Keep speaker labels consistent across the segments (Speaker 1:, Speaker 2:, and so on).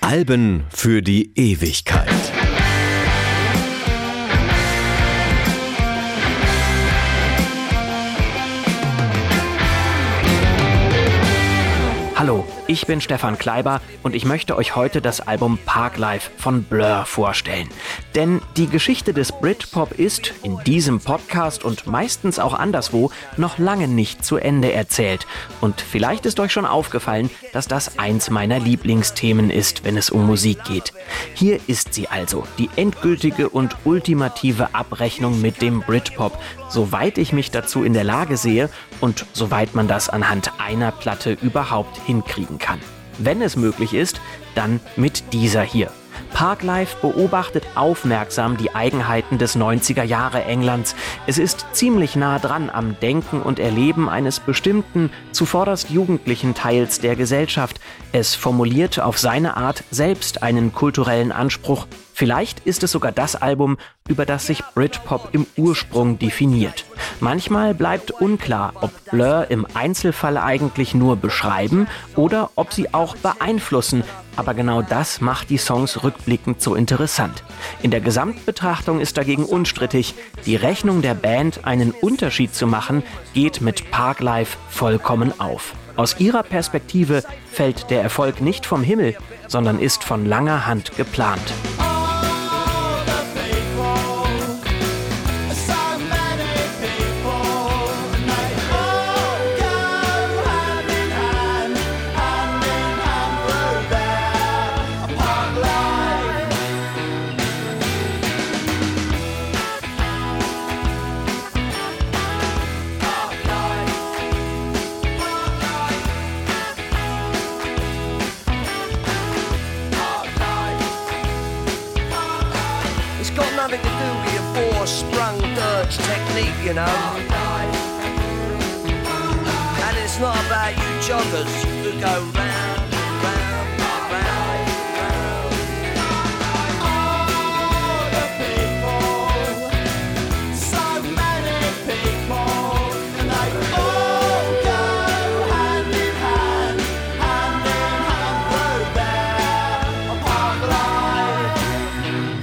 Speaker 1: Alben für die Ewigkeit.
Speaker 2: Ich bin Stefan Kleiber und ich möchte euch heute das Album Parklife von Blur vorstellen. Denn die Geschichte des Britpop ist in diesem Podcast und meistens auch anderswo noch lange nicht zu Ende erzählt. Und vielleicht ist euch schon aufgefallen, dass das eins meiner Lieblingsthemen ist, wenn es um Musik geht. Hier ist sie also, die endgültige und ultimative Abrechnung mit dem Britpop, soweit ich mich dazu in der Lage sehe und soweit man das anhand einer Platte überhaupt hinkriegen kann. Wenn es möglich ist, dann mit dieser hier. Parklife beobachtet aufmerksam die Eigenheiten des 90er Jahre Englands. Es ist ziemlich nah dran am Denken und Erleben eines bestimmten, zuvorderst jugendlichen Teils der Gesellschaft. Es formuliert auf seine Art selbst einen kulturellen Anspruch. Vielleicht ist es sogar das Album, über das sich Britpop im Ursprung definiert. Manchmal bleibt unklar, ob Blur im Einzelfall eigentlich nur beschreiben oder ob sie auch beeinflussen, aber genau das macht die Songs rückblickend so interessant. In der Gesamtbetrachtung ist dagegen unstrittig, die Rechnung der Band einen Unterschied zu machen, geht mit Parklife vollkommen auf. Aus ihrer Perspektive fällt der Erfolg nicht vom Himmel, sondern ist von langer Hand geplant.
Speaker 3: Joggers who go round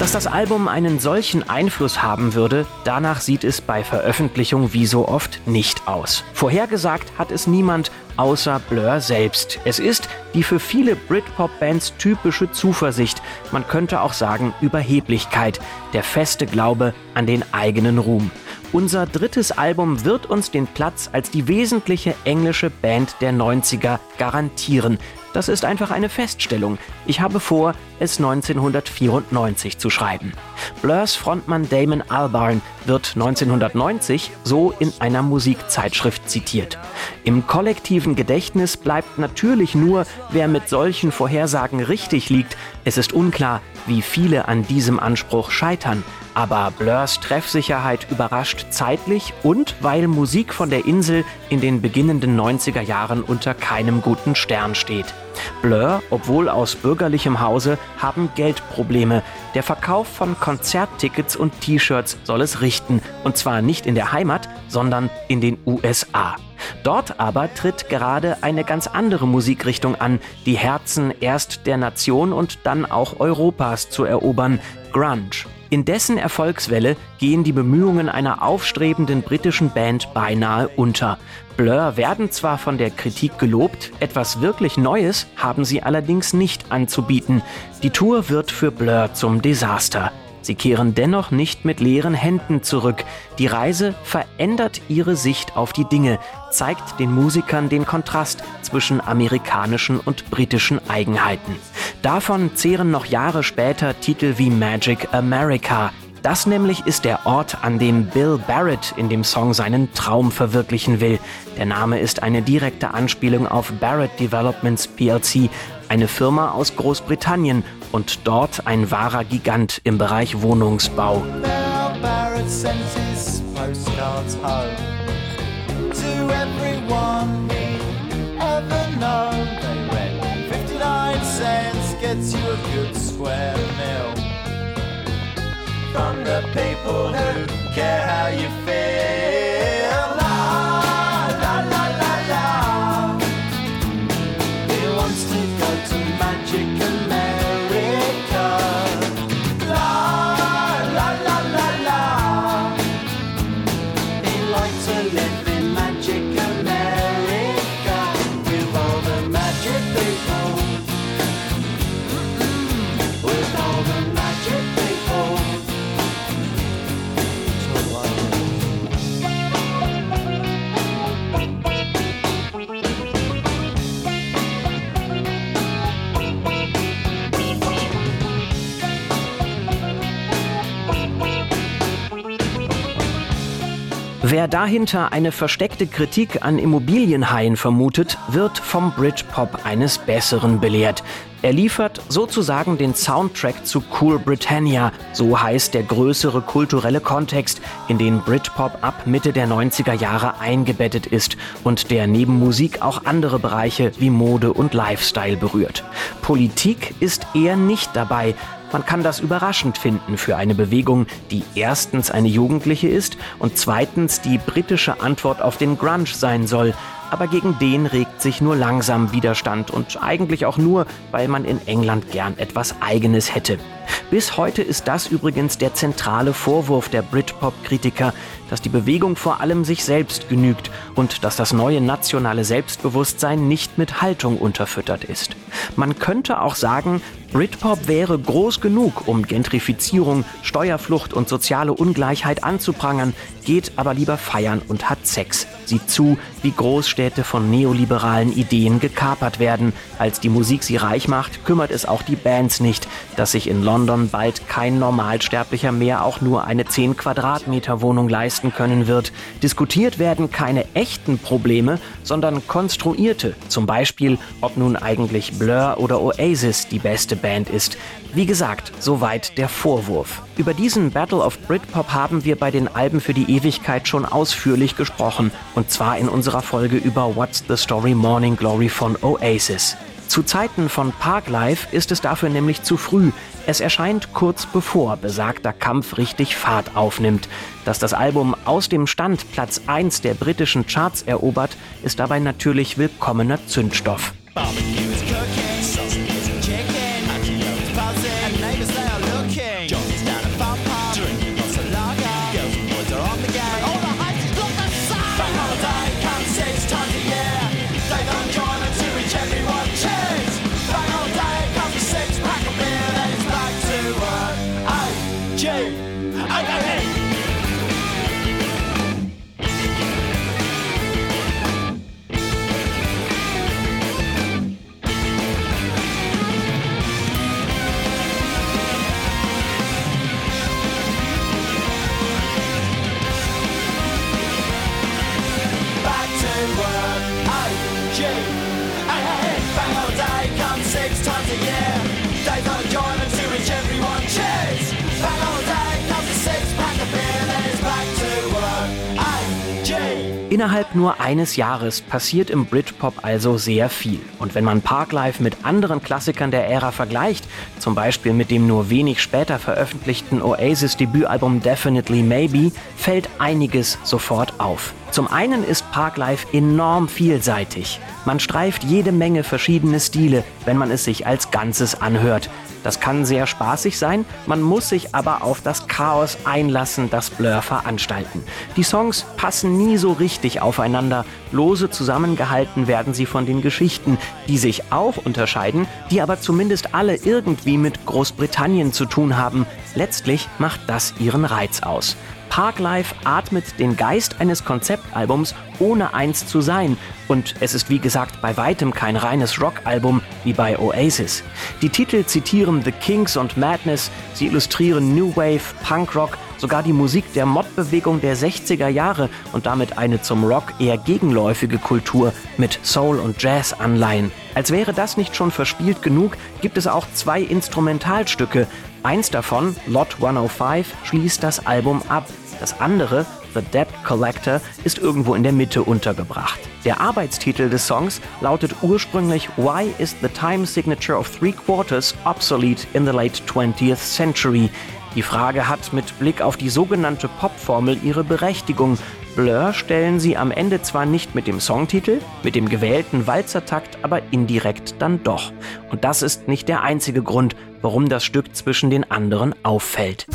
Speaker 2: Dass das Album einen solchen Einfluss haben würde, danach sieht es bei Veröffentlichung wie so oft nicht aus. Vorhergesagt hat es niemand außer Blur selbst. Es ist die für viele Britpop-Bands typische Zuversicht, man könnte auch sagen Überheblichkeit, der feste Glaube an den eigenen Ruhm. Unser drittes Album wird uns den Platz als die wesentliche englische Band der 90er garantieren. Das ist einfach eine Feststellung. Ich habe vor, es 1994 zu schreiben. Blurs Frontmann Damon Albarn wird 1990 so in einer Musikzeitschrift zitiert. Im kollektiven Gedächtnis bleibt natürlich nur, wer mit solchen Vorhersagen richtig liegt. Es ist unklar, wie viele an diesem Anspruch scheitern. Aber Blurs Treffsicherheit überrascht zeitlich und weil Musik von der Insel in den beginnenden 90er Jahren unter keinem guten Stern steht. Blur, obwohl aus bürgerlichem Hause, haben Geldprobleme. Der Verkauf von Konzerttickets und T-Shirts soll es richten. Und zwar nicht in der Heimat, sondern in den USA. Dort aber tritt gerade eine ganz andere Musikrichtung an, die Herzen erst der Nation und dann auch Europas zu erobern, Grunge. In dessen Erfolgswelle gehen die Bemühungen einer aufstrebenden britischen Band beinahe unter. Blur werden zwar von der Kritik gelobt, etwas wirklich Neues haben sie allerdings nicht anzubieten. Die Tour wird für Blur zum Desaster. Sie kehren dennoch nicht mit leeren Händen zurück. Die Reise verändert ihre Sicht auf die Dinge, zeigt den Musikern den Kontrast zwischen amerikanischen und britischen Eigenheiten. Davon zehren noch Jahre später Titel wie Magic America. Das nämlich ist der Ort, an dem Bill Barrett in dem Song seinen Traum verwirklichen will. Der Name ist eine direkte Anspielung auf Barrett Developments plc, eine Firma aus Großbritannien und dort ein wahrer Gigant im Bereich Wohnungsbau. Gets you a good square meal from the people who care how you feel. Wer dahinter eine versteckte Kritik an Immobilienhaien vermutet, wird vom Britpop eines Besseren belehrt. Er liefert sozusagen den Soundtrack zu Cool Britannia, so heißt der größere kulturelle Kontext, in den Britpop ab Mitte der 90er Jahre eingebettet ist und der neben Musik auch andere Bereiche wie Mode und Lifestyle berührt. Politik ist eher nicht dabei, man kann das überraschend finden für eine Bewegung, die erstens eine jugendliche ist und zweitens die britische Antwort auf den Grunge sein soll. Aber gegen den regt sich nur langsam Widerstand und eigentlich auch nur, weil man in England gern etwas Eigenes hätte. Bis heute ist das übrigens der zentrale Vorwurf der Britpop-Kritiker, dass die Bewegung vor allem sich selbst genügt und dass das neue nationale Selbstbewusstsein nicht mit Haltung unterfüttert ist. Man könnte auch sagen, Britpop wäre groß genug, um Gentrifizierung, Steuerflucht und soziale Ungleichheit anzuprangern, geht aber lieber feiern und hat Sex. Sieht zu, wie Großstädte von neoliberalen Ideen gekapert werden. Als die Musik sie reich macht, kümmert es auch die Bands nicht, dass sich in London bald kein Normalsterblicher mehr auch nur eine 10 Quadratmeter Wohnung leisten können wird. Diskutiert werden keine echten Probleme, sondern konstruierte. Zum Beispiel, ob nun eigentlich Blur oder Oasis die beste Band ist. Wie gesagt, soweit der Vorwurf. Über diesen Battle of Britpop haben wir bei den Alben für die Ewigkeit schon ausführlich gesprochen. Und zwar in unserer Folge über What's the Story Morning Glory von Oasis. Zu Zeiten von Parklife ist es dafür nämlich zu früh. Es erscheint kurz bevor besagter Kampf richtig Fahrt aufnimmt. Dass das Album aus dem Stand Platz 1 der britischen Charts erobert, ist dabei natürlich willkommener Zündstoff. Barbecue. Innerhalb nur eines Jahres passiert im Britpop also sehr viel. Und wenn man Parklife mit anderen Klassikern der Ära vergleicht, zum Beispiel mit dem nur wenig später veröffentlichten Oasis-Debütalbum Definitely Maybe, fällt einiges sofort auf. Zum einen ist Parklife enorm vielseitig. Man streift jede Menge verschiedene Stile, wenn man es sich als Ganzes anhört. Das kann sehr spaßig sein, man muss sich aber auf das Chaos einlassen, das Blur veranstalten. Die Songs passen nie so richtig aufeinander, lose zusammengehalten werden sie von den Geschichten, die sich auch unterscheiden, die aber zumindest alle irgendwie mit Großbritannien zu tun haben. Letztlich macht das ihren Reiz aus. Parklife atmet den Geist eines Konzeptalbums, ohne eins zu sein. Und es ist wie gesagt bei weitem kein reines Rockalbum wie bei Oasis. Die Titel zitieren The Kings und Madness, sie illustrieren New Wave, Punkrock, sogar die Musik der Mod-Bewegung der 60er Jahre und damit eine zum Rock eher gegenläufige Kultur mit Soul- und Jazz-Anleihen. Als wäre das nicht schon verspielt genug, gibt es auch zwei Instrumentalstücke. Eins davon, Lot 105, schließt das Album ab. Das andere, The Debt Collector, ist irgendwo in der Mitte untergebracht. Der Arbeitstitel des Songs lautet ursprünglich Why is the time signature of three quarters obsolete in the late 20th century? Die Frage hat mit Blick auf die sogenannte Popformel ihre Berechtigung. Blur stellen sie am Ende zwar nicht mit dem Songtitel, mit dem gewählten Walzertakt, aber indirekt dann doch. Und das ist nicht der einzige Grund, warum das Stück zwischen den anderen auffällt.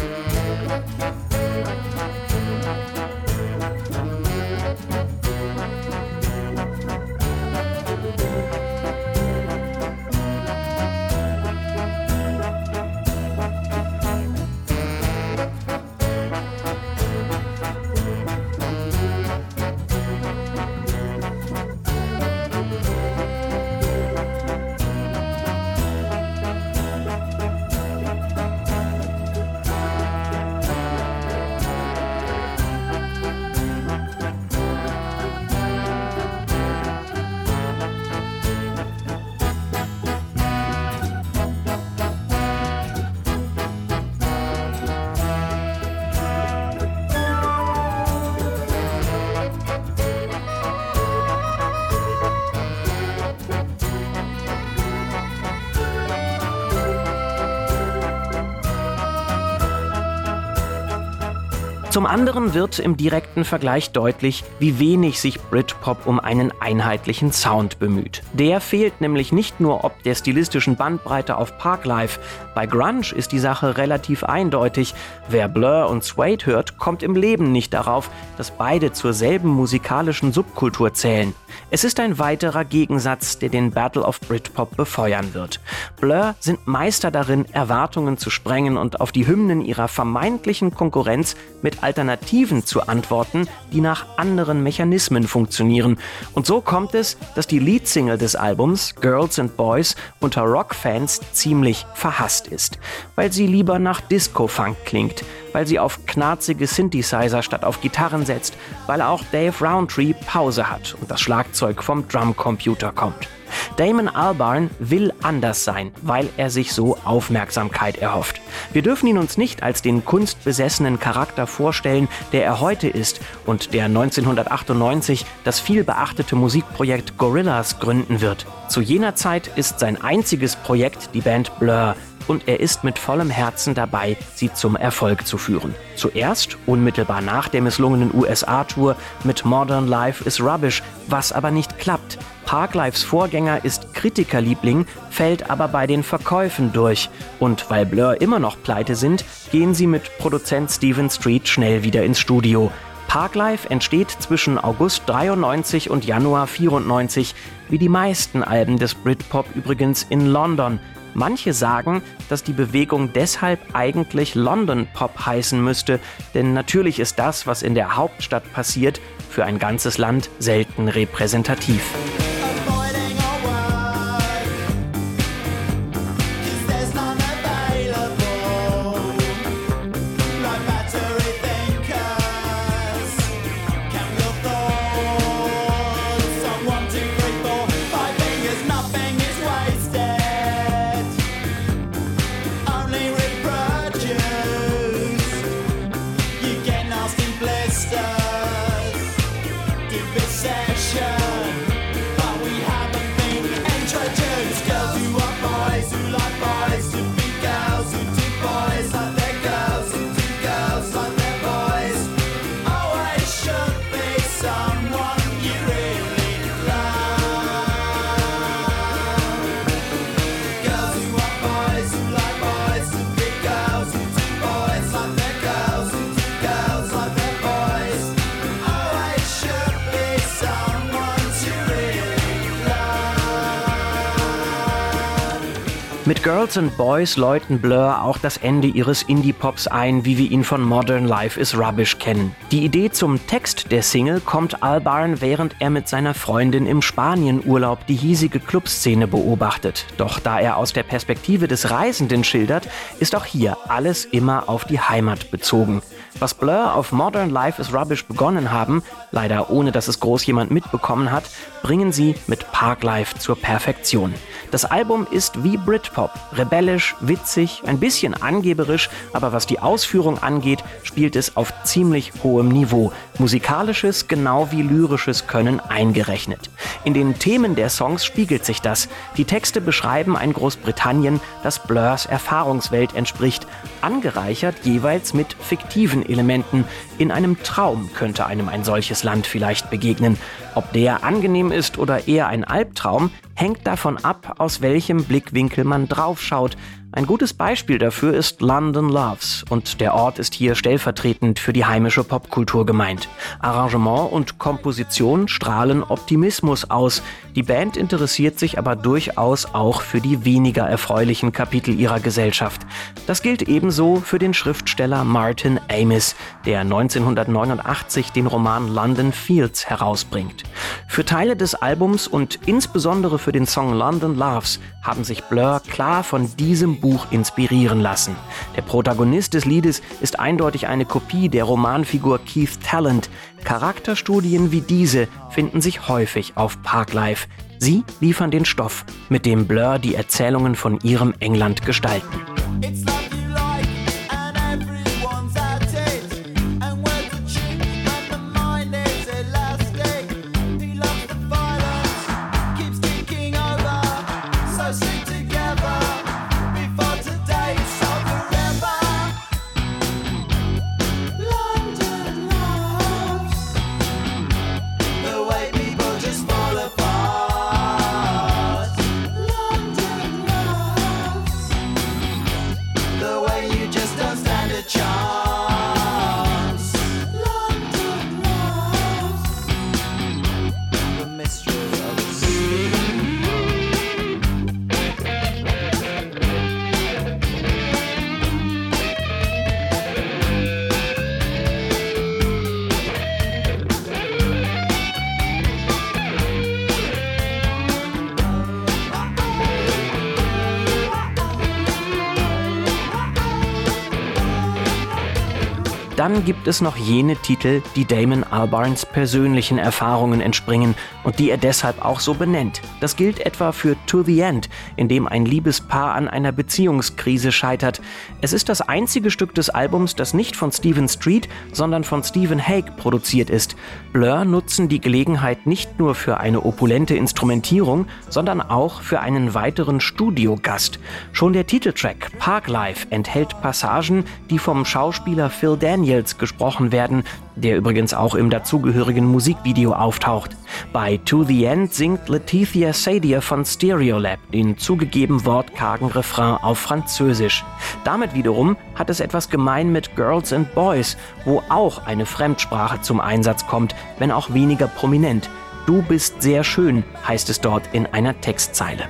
Speaker 2: Zum anderen wird im direkten Vergleich deutlich, wie wenig sich Britpop um einen einheitlichen Sound bemüht. Der fehlt nämlich nicht nur ob der stilistischen Bandbreite auf Parklife. Bei Grunge ist die Sache relativ eindeutig. Wer Blur und Suede hört, kommt im Leben nicht darauf, dass beide zur selben musikalischen Subkultur zählen. Es ist ein weiterer Gegensatz, der den Battle of Britpop befeuern wird. Blur sind Meister darin, Erwartungen zu sprengen und auf die Hymnen ihrer vermeintlichen Konkurrenz mit Alternativen zu antworten, die nach anderen Mechanismen funktionieren. Und so kommt es, dass die Leadsingle des Albums Girls and Boys unter Rockfans ziemlich verhasst ist, weil sie lieber nach Disco-Funk klingt, weil sie auf knarzige Synthesizer statt auf Gitarren setzt, weil auch Dave Roundtree Pause hat und das Schlagzeug vom Drumcomputer kommt. Damon Albarn will anders sein, weil er sich so Aufmerksamkeit erhofft. Wir dürfen ihn uns nicht als den kunstbesessenen Charakter vorstellen, der er heute ist und der 1998 das vielbeachtete Musikprojekt Gorillaz gründen wird. Zu jener Zeit ist sein einziges Projekt die Band Blur, und er ist mit vollem Herzen dabei, sie zum Erfolg zu führen. Zuerst, unmittelbar nach der misslungenen USA-Tour mit Modern Life is Rubbish, was aber nicht klappt. Parklifes Vorgänger ist Kritikerliebling, fällt aber bei den Verkäufen durch. Und weil Blur immer noch pleite sind, gehen sie mit Produzent Steven Street schnell wieder ins Studio. Parklife entsteht zwischen August 93 und Januar 94, wie die meisten Alben des Britpop übrigens in London, Manche sagen, dass die Bewegung deshalb eigentlich London Pop heißen müsste, denn natürlich ist das, was in der Hauptstadt passiert, für ein ganzes Land selten repräsentativ. Mit Girls and Boys läuten Blur auch das Ende ihres Indie-Pops ein, wie wir ihn von Modern Life is Rubbish kennen. Die Idee zum Text der Single kommt Albarn, während er mit seiner Freundin im Spanienurlaub die hiesige Clubszene beobachtet. Doch da er aus der Perspektive des Reisenden schildert, ist auch hier alles immer auf die Heimat bezogen. Was Blur auf Modern Life is Rubbish begonnen haben, leider ohne dass es groß jemand mitbekommen hat, bringen sie mit Parklife zur Perfektion. Das Album ist wie Britpop, rebellisch, witzig, ein bisschen angeberisch, aber was die Ausführung angeht, spielt es auf ziemlich hohem Niveau. Musikalisches genau wie lyrisches Können eingerechnet. In den Themen der Songs spiegelt sich das. Die Texte beschreiben ein Großbritannien, das Blurs Erfahrungswelt entspricht, angereichert jeweils mit fiktiven Elementen. In einem Traum könnte einem ein solches Land vielleicht begegnen. Ob der angenehm ist oder eher ein Albtraum, hängt davon ab, aus welchem Blickwinkel man draufschaut. Ein gutes Beispiel dafür ist London Loves und der Ort ist hier stellvertretend für die heimische Popkultur gemeint. Arrangement und Komposition strahlen Optimismus aus. Die Band interessiert sich aber durchaus auch für die weniger erfreulichen Kapitel ihrer Gesellschaft. Das gilt ebenso für den Schriftsteller Martin Amis, der 1989 den Roman London Fields herausbringt. Für Teile des Albums und insbesondere für den Song London Loves haben sich Blur klar von diesem Buch inspirieren lassen. Der Protagonist des Liedes ist eindeutig eine Kopie der Romanfigur Keith Talent. Charakterstudien wie diese finden sich häufig auf Parklife. Sie liefern den Stoff, mit dem Blur die Erzählungen von ihrem England gestalten. Dann gibt es noch jene Titel, die Damon Albarns persönlichen Erfahrungen entspringen und die er deshalb auch so benennt. Das gilt etwa für To the End, in dem ein Liebespaar an einer Beziehungskrise scheitert. Es ist das einzige Stück des Albums, das nicht von Stephen Street, sondern von Stephen Hague produziert ist. Blur nutzen die Gelegenheit nicht nur für eine opulente Instrumentierung, sondern auch für einen weiteren Studiogast. Schon der Titeltrack Park Life enthält Passagen, die vom Schauspieler Phil Daniels gesprochen werden, der übrigens auch im dazugehörigen Musikvideo auftaucht. Bei To the End singt Letitia Sadier von Stereolab den zugegeben wortkargen Refrain auf Französisch. Damit wiederum hat es etwas gemein mit Girls and Boys, wo auch eine Fremdsprache zum Einsatz kommt, wenn auch weniger prominent. Du bist sehr schön, heißt es dort in einer Textzeile.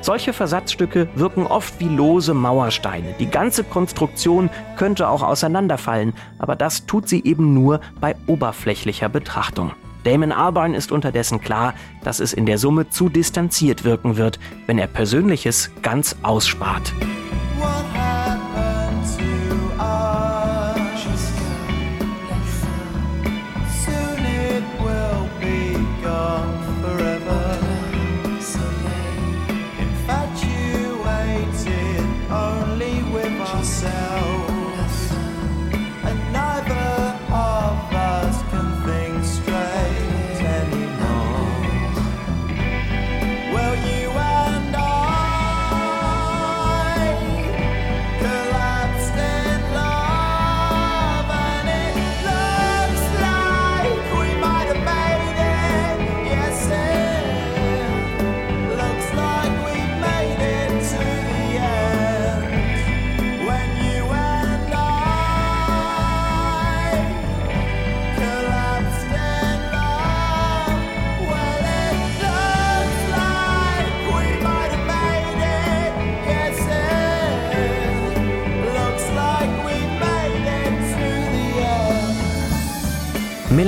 Speaker 2: Solche Versatzstücke wirken oft wie lose Mauersteine. Die ganze Konstruktion könnte auch auseinanderfallen, aber das tut sie eben nur bei oberflächlicher Betrachtung. Damon Albarn ist unterdessen klar, dass es in der Summe zu distanziert wirken wird, wenn er Persönliches ganz ausspart.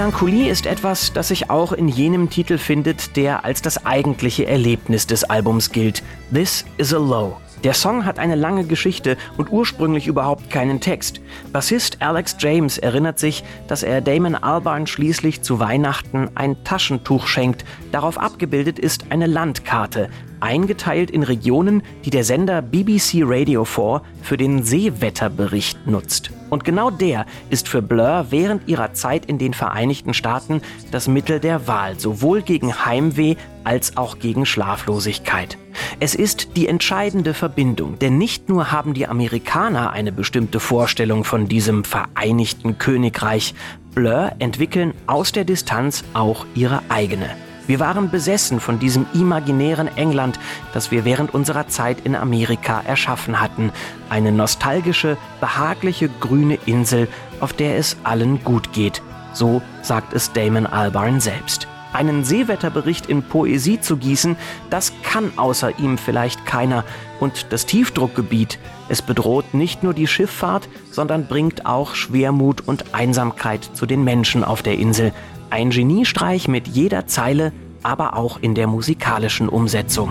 Speaker 2: Melancholie ist etwas, das sich auch in jenem Titel findet, der als das eigentliche Erlebnis des Albums gilt. This is a Low. Der Song hat eine lange Geschichte und ursprünglich überhaupt keinen Text. Bassist Alex James erinnert sich, dass er Damon Albarn schließlich zu Weihnachten ein Taschentuch schenkt. Darauf abgebildet ist eine Landkarte, eingeteilt in Regionen, die der Sender BBC Radio 4 für den Seewetterbericht nutzt. Und genau der ist für Blur während ihrer Zeit in den Vereinigten Staaten das Mittel der Wahl, sowohl gegen Heimweh als auch gegen Schlaflosigkeit. Es ist die entscheidende Verbindung, denn nicht nur haben die Amerikaner eine bestimmte Vorstellung von diesem Vereinigten Königreich, Blur entwickeln aus der Distanz auch ihre eigene. Wir waren besessen von diesem imaginären England, das wir während unserer Zeit in Amerika erschaffen hatten. Eine nostalgische, behagliche grüne Insel, auf der es allen gut geht. So sagt es Damon Albarn selbst. Einen Seewetterbericht in Poesie zu gießen, das kann außer ihm vielleicht keiner. Und das Tiefdruckgebiet, es bedroht nicht nur die Schifffahrt, sondern bringt auch Schwermut und Einsamkeit zu den Menschen auf der Insel. Ein Geniestreich mit jeder Zeile, aber auch in der musikalischen Umsetzung.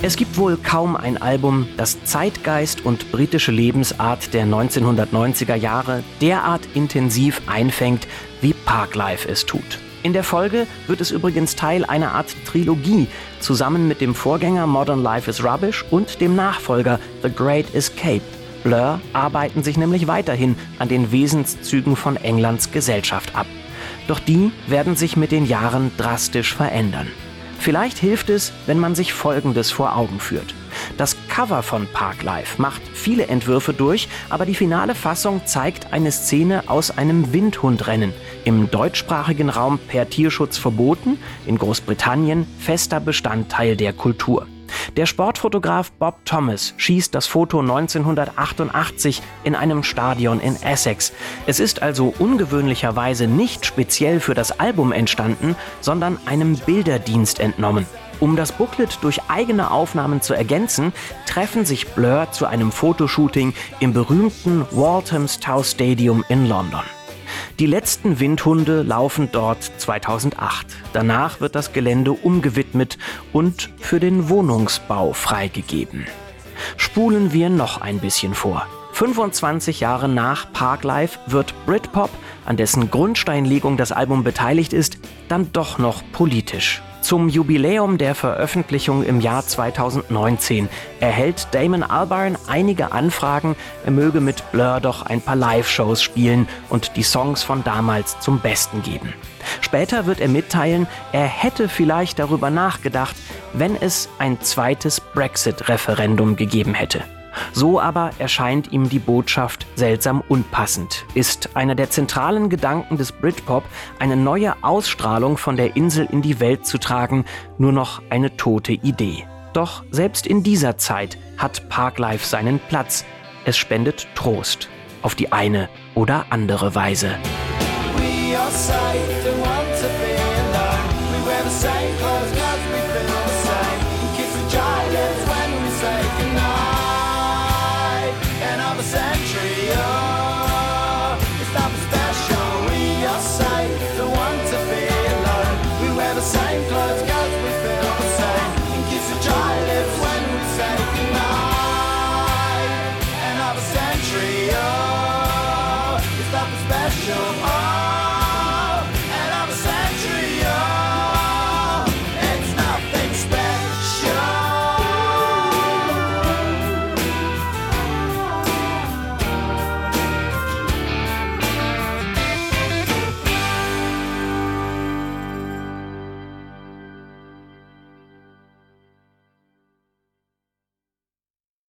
Speaker 2: Es gibt wohl kaum ein Album, das Zeitgeist und britische Lebensart der 1990er Jahre derart intensiv einfängt, wie Parklife es tut. In der Folge wird es übrigens Teil einer Art Trilogie, zusammen mit dem Vorgänger Modern Life is Rubbish und dem Nachfolger The Great Escape. Blur arbeiten sich nämlich weiterhin an den Wesenszügen von Englands Gesellschaft ab. Doch die werden sich mit den Jahren drastisch verändern. Vielleicht hilft es, wenn man sich Folgendes vor Augen führt. Das Cover von Parklife macht viele Entwürfe durch, aber die finale Fassung zeigt eine Szene aus einem Windhundrennen. Im deutschsprachigen Raum per Tierschutz verboten, in Großbritannien fester Bestandteil der Kultur. Der Sportfotograf Bob Thomas schießt das Foto 1988 in einem Stadion in Essex. Es ist also ungewöhnlicherweise nicht speziell für das Album entstanden, sondern einem Bilderdienst entnommen. Um das Booklet durch eigene Aufnahmen zu ergänzen, treffen sich Blur zu einem Fotoshooting im berühmten Walthamstow Stadium in London. Die letzten Windhunde laufen dort 2008. Danach wird das Gelände umgewidmet und für den Wohnungsbau freigegeben. Spulen wir noch ein bisschen vor. 25 Jahre nach Parklife wird Britpop, an dessen Grundsteinlegung das Album beteiligt ist, dann doch noch politisch. Zum Jubiläum der Veröffentlichung im Jahr 2019 erhält Damon Albarn einige Anfragen, er möge mit Blur doch ein paar Live-Shows spielen und die Songs von damals zum Besten geben. Später wird er mitteilen, er hätte vielleicht darüber nachgedacht, wenn es ein zweites Brexit-Referendum gegeben hätte. So aber erscheint ihm die Botschaft seltsam unpassend. Ist einer der zentralen Gedanken des Britpop, eine neue Ausstrahlung von der Insel in die Welt zu tragen, nur noch eine tote Idee. Doch selbst in dieser Zeit hat Parklife seinen Platz. Es spendet Trost. Auf die eine oder andere Weise.